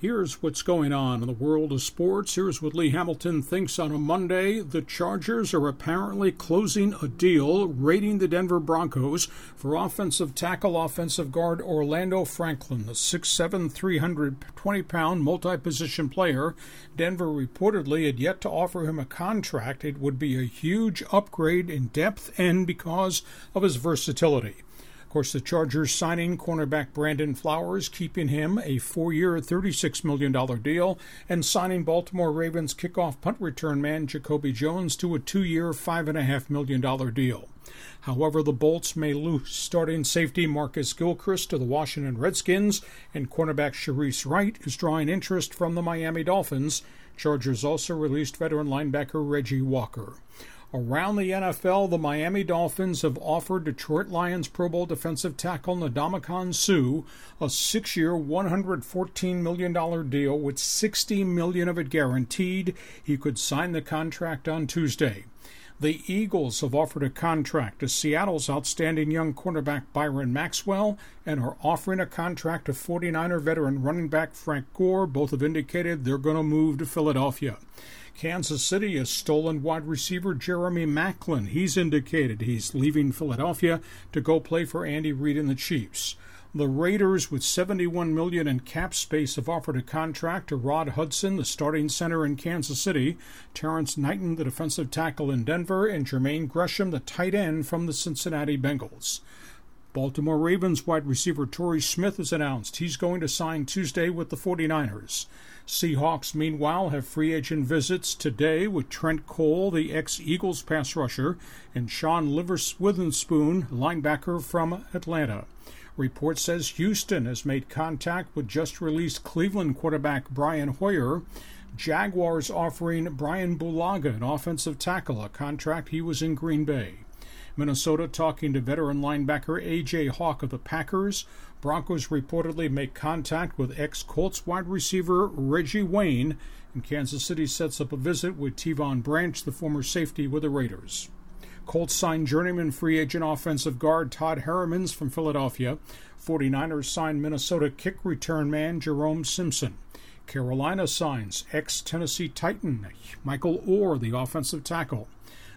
Here's what's going on in the world of sports. Here's what Lee Hamilton thinks on a Monday. The Chargers are apparently closing a deal rating the Denver Broncos for offensive tackle, offensive guard Orlando Franklin, the 6'7, 320 pound multi position player. Denver reportedly had yet to offer him a contract. It would be a huge upgrade in depth and because of his versatility. Of course, the Chargers signing cornerback Brandon Flowers, keeping him a four year, $36 million deal, and signing Baltimore Ravens kickoff punt return man Jacoby Jones to a two year, $5.5 million deal. However, the Bolts may lose starting safety Marcus Gilchrist to the Washington Redskins, and cornerback Shareece Wright is drawing interest from the Miami Dolphins. Chargers also released veteran linebacker Reggie Walker. Around the NFL, the Miami Dolphins have offered Detroit Lions Pro Bowl defensive tackle Ndamukong Suh a six-year, $114 million deal with 60 million of it guaranteed. He could sign the contract on Tuesday. The Eagles have offered a contract to Seattle's outstanding young cornerback Byron Maxwell and are offering a contract to 49er veteran running back Frank Gore. Both have indicated they're going to move to Philadelphia. Kansas City has stolen wide receiver Jeremy Maclin. He's indicated he's leaving Philadelphia to go play for Andy Reid and the Chiefs. The Raiders, with 71 million in cap space, have offered a contract to Rod Hudson, the starting center in Kansas City, Terrence Knighton, the defensive tackle in Denver, and Jermaine Gresham, the tight end from the Cincinnati Bengals. Baltimore Ravens wide receiver Torrey Smith has announced he's going to sign Tuesday with the 49ers. Seahawks, meanwhile, have free agent visits today with Trent Cole, the ex Eagles pass rusher, and Sean Witherspoon, linebacker from Atlanta. Report says Houston has made contact with just released Cleveland quarterback Brian Hoyer. Jaguars offering Brian Bulaga, an offensive tackle, a contract he was in Green Bay. Minnesota talking to veteran linebacker A.J. Hawk of the Packers. Broncos reportedly make contact with ex Colts wide receiver Reggie Wayne, and Kansas City sets up a visit with Tyvon Branch, the former safety with the Raiders. Colts signed journeyman free agent offensive guard Todd Herremans from Philadelphia. 49ers signed Minnesota kick return man Jerome Simpson. Carolina signs ex Tennessee Titan Michael Oher, the offensive tackle.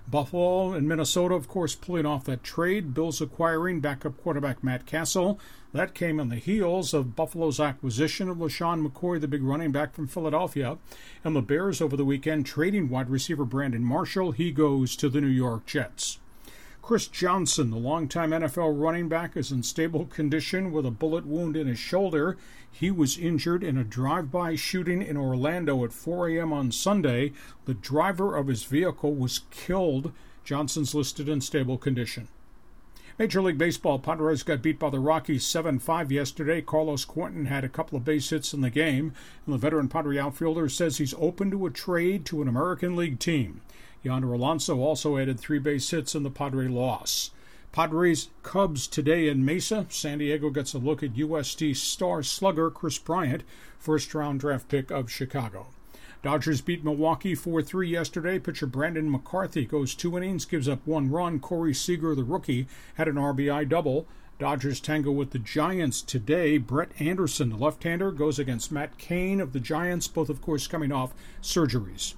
Buffalo and Minnesota, of course, pulling off that trade. Bills acquiring backup quarterback Matt Cassel. That came on the heels of Buffalo's acquisition of LeSean McCoy, the big running back from Philadelphia. And the Bears over the weekend trading wide receiver Brandon Marshall. He goes to the New York Jets. Chris Johnson, the longtime NFL running back, is in stable condition with a bullet wound in his shoulder. He was injured in a drive by shooting in Orlando at 4 a.m. on Sunday. The driver of his vehicle was killed. Johnson's listed in stable condition. Major League Baseball, Padres got beat by the Rockies 7 5 yesterday. Carlos Quentin had a couple of base hits in the game, and the veteran Padre outfielder says he's open to a trade to an American League team. Yonder Alonso also added three base hits in the Padre loss. Padres Cubs today in Mesa. San Diego gets a look at USD star slugger Kris Bryant, first round draft pick of Chicago. Dodgers beat Milwaukee 4 3 yesterday. Pitcher Brandon McCarthy goes two innings, gives up one run. Corey Seager, the rookie, had an RBI double. Dodgers tango with the Giants today. Brett Anderson, the left hander, goes against Matt Cain of the Giants, both, of course, coming off surgeries.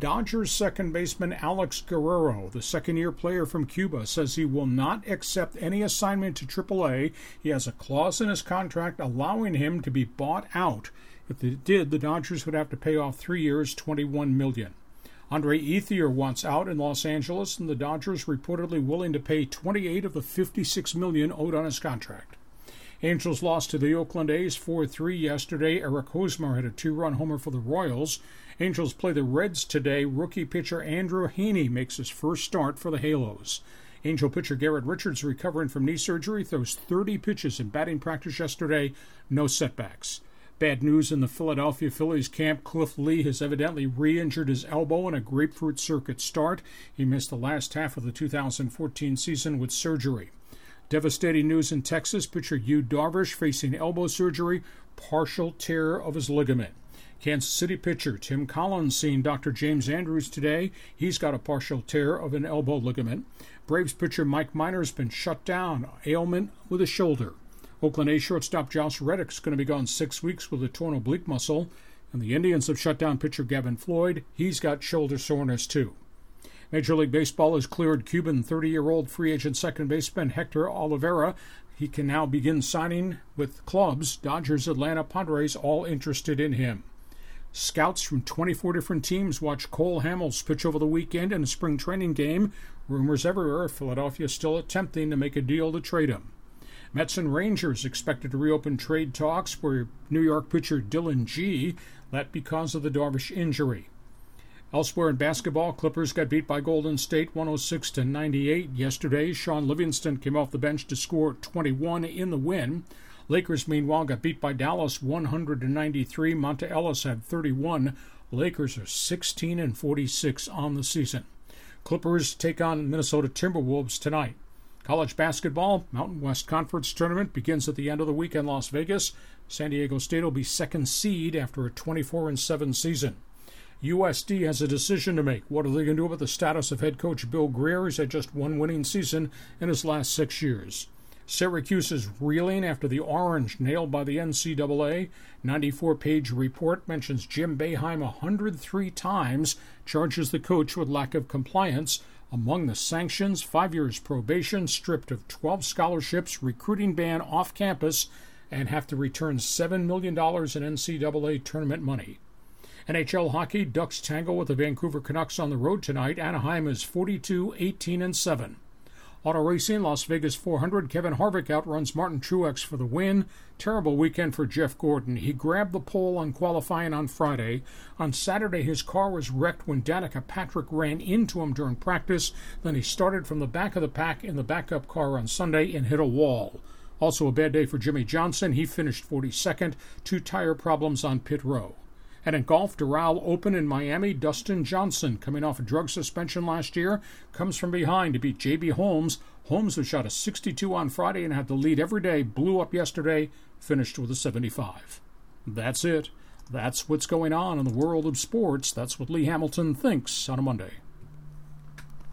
Dodgers second baseman Alex Guerrero, the second year player from Cuba, says he will not accept any assignment to AAA. He has a clause in his contract allowing him to be bought out. If they did, the Dodgers would have to pay off three years, 21 million. Andre Ethier wants out in Los Angeles, and the Dodgers reportedly willing to pay 28 of the 56 million owed on his contract. Angels lost to the Oakland A's 4-3 yesterday. Eric Hosmer had a two-run homer for the Royals. Angels play the Reds today. Rookie pitcher Andrew Heaney makes his first start for the Halos. Angel pitcher Garrett Richards recovering from knee surgery throws 30 pitches in batting practice yesterday, no setbacks. Bad news in the Philadelphia Phillies camp. Cliff Lee has evidently re injured his elbow in a grapefruit circuit start. He missed the last half of the 2014 season with surgery. Devastating news in Texas. Pitcher Yu Darvish facing elbow surgery, partial tear of his ligament. Kansas City pitcher Tim Collins seeing Dr. James Andrews today. He's got a partial tear of an elbow ligament. Braves pitcher Mike Minor's been shut down, ailment with a shoulder. Oakland A shortstop Josh Reddick's going to be gone six weeks with a torn oblique muscle, and the Indians have shut down pitcher Gavin Floyd. He's got shoulder soreness too. Major League Baseball has cleared Cuban 30 year old free agent second baseman Hector Olivera. He can now begin signing with clubs, Dodgers, Atlanta, Padres, all interested in him. Scouts from 24 different teams watch Cole Hamels pitch over the weekend in a spring training game. Rumors everywhere, Philadelphia still attempting to make a deal to trade him. Mets and Rangers expected to reopen trade talks for New York pitcher Dillon Gee, that because of the Darvish injury. Elsewhere in basketball, Clippers got beat by Golden State 106 to 98 yesterday. Shaun Livingston came off the bench to score 21 in the win. Lakers, meanwhile, got beat by Dallas 193. Monta Ellis had 31. Lakers are 16 and 46 on the season. Clippers take on Minnesota Timberwolves tonight. College basketball, Mountain West Conference tournament begins at the end of the week in Las Vegas. San Diego State will be second seed after a 24 and 7 season. USD has a decision to make. What are they going to do about the status of head coach Bill Grier? He's had just one winning season in his last six years. Syracuse is reeling after the orange nailed by the NCAA. 94 page report mentions Jim Boeheim 103 times, charges the coach with lack of compliance. Among the sanctions, five years probation, stripped of 12 scholarships, recruiting ban off campus, and have to return $7 million in NCAA tournament money. NHL hockey, Ducks tangle with the Vancouver Canucks on the road tonight. Anaheim is 42 18 and 7. Auto racing, Las Vegas 400. Kevin Harvick outruns Martin Truex for the win. Terrible weekend for Jeff Gordon. He grabbed the pole on qualifying on Friday. On Saturday, his car was wrecked when Danica Patrick ran into him during practice. Then he started from the back of the pack in the backup car on Sunday and hit a wall. Also, a bad day for Jimmie Johnson. He finished 42nd. Two tire problems on pit row. And in golf, Doral Open in Miami, Dustin Johnson, coming off a drug suspension last year, comes from behind to beat J.B. Holmes. Holmes, who shot a 62 on Friday and had the lead every day, blew up yesterday, finished with a 75. That's it. That's what's going on in the world of sports. That's what Lee Hamilton thinks on a Monday.